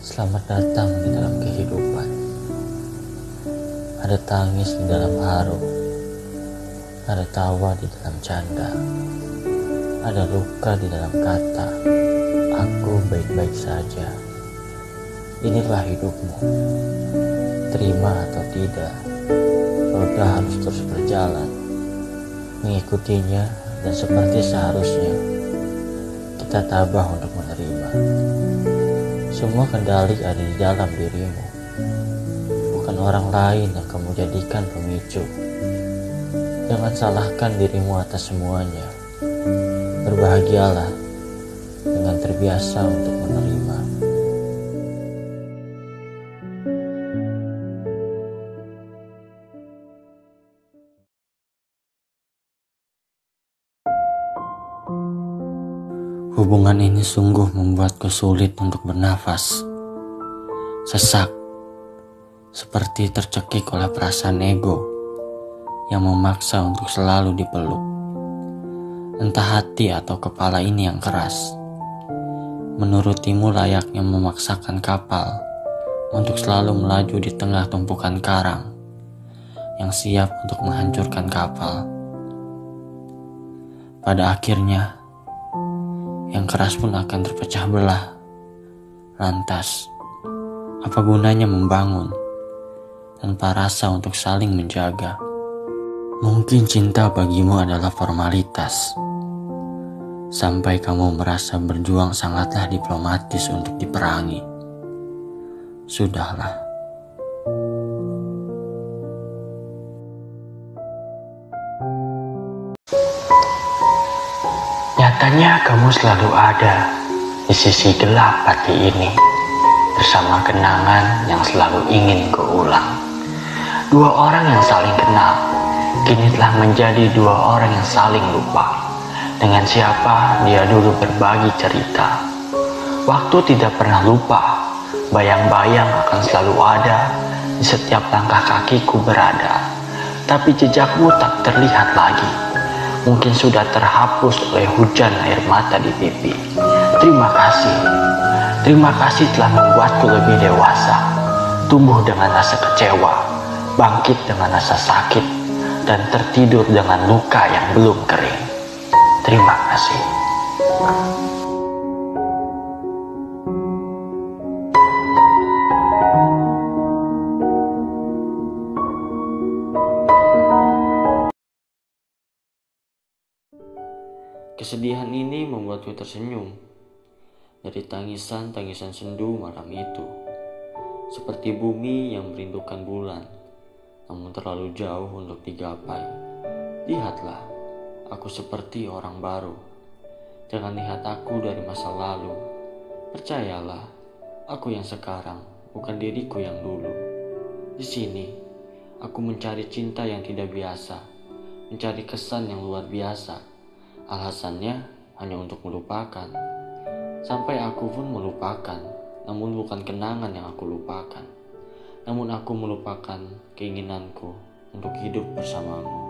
Selamat datang di dalam kehidupan. Ada tangis di dalam haru, ada tawa di dalam canda, ada luka di dalam kata. Aku baik-baik saja. Inilah hidupmu. Terima atau tidak, roda harus terus berjalan, mengikutinya dan seperti seharusnya kita tabah untuk menerima. Semua kendali ada di dalam dirimu, bukan orang lain yang kamu jadikan pemicu. Jangan salahkan dirimu atas semuanya. Berbahagialah dengan terbiasa untuk menerima. Hubungan ini sungguh membuatku sulit untuk bernafas. Sesak, seperti tercekik oleh perasaan ego yang memaksa untuk selalu dipeluk. Entah hati atau kepala ini yang keras. Menurutimu layaknya memaksakan kapal untuk selalu melaju di tengah tumpukan karang yang siap untuk menghancurkan kapal. Pada akhirnya, yang keras pun akan terpecah belah. Lantas, apa gunanya membangun tanpa rasa untuk saling menjaga? Mungkin cinta bagimu adalah formalitas. Sampai kamu merasa berjuang sangatlah diplomatis untuk diperangi. Sudahlah. Nyatanya kamu selalu ada di sisi gelap hati ini bersama kenangan yang selalu ingin keulang. Dua orang yang saling kenal kini telah menjadi dua orang yang saling lupa dengan siapa dia dulu berbagi cerita. Waktu tidak pernah lupa, bayang-bayang akan selalu ada di setiap langkah kakiku berada. Tapi jejakmu tak terlihat lagi mungkin sudah terhapus oleh hujan air mata di pipi. Terima kasih. Terima kasih telah membuatku lebih dewasa. Tumbuh dengan rasa kecewa, bangkit dengan rasa sakit, dan tertidur dengan luka yang belum kering. Terima kasih. Kesedihan ini membuatku tersenyum dari tangisan-tangisan sendu malam itu. Seperti bumi yang merindukan bulan, namun terlalu jauh untuk digapai. Lihatlah, aku seperti orang baru. Jangan lihat aku dari masa lalu. Percayalah, aku yang sekarang, bukan diriku yang dulu. Di sini, aku mencari cinta yang tidak biasa, mencari kesan yang luar biasa Alasannya hanya untuk melupakan. Sampai aku pun melupakan, namun bukan kenangan yang aku lupakan. Namun aku melupakan keinginanku untuk hidup bersamamu.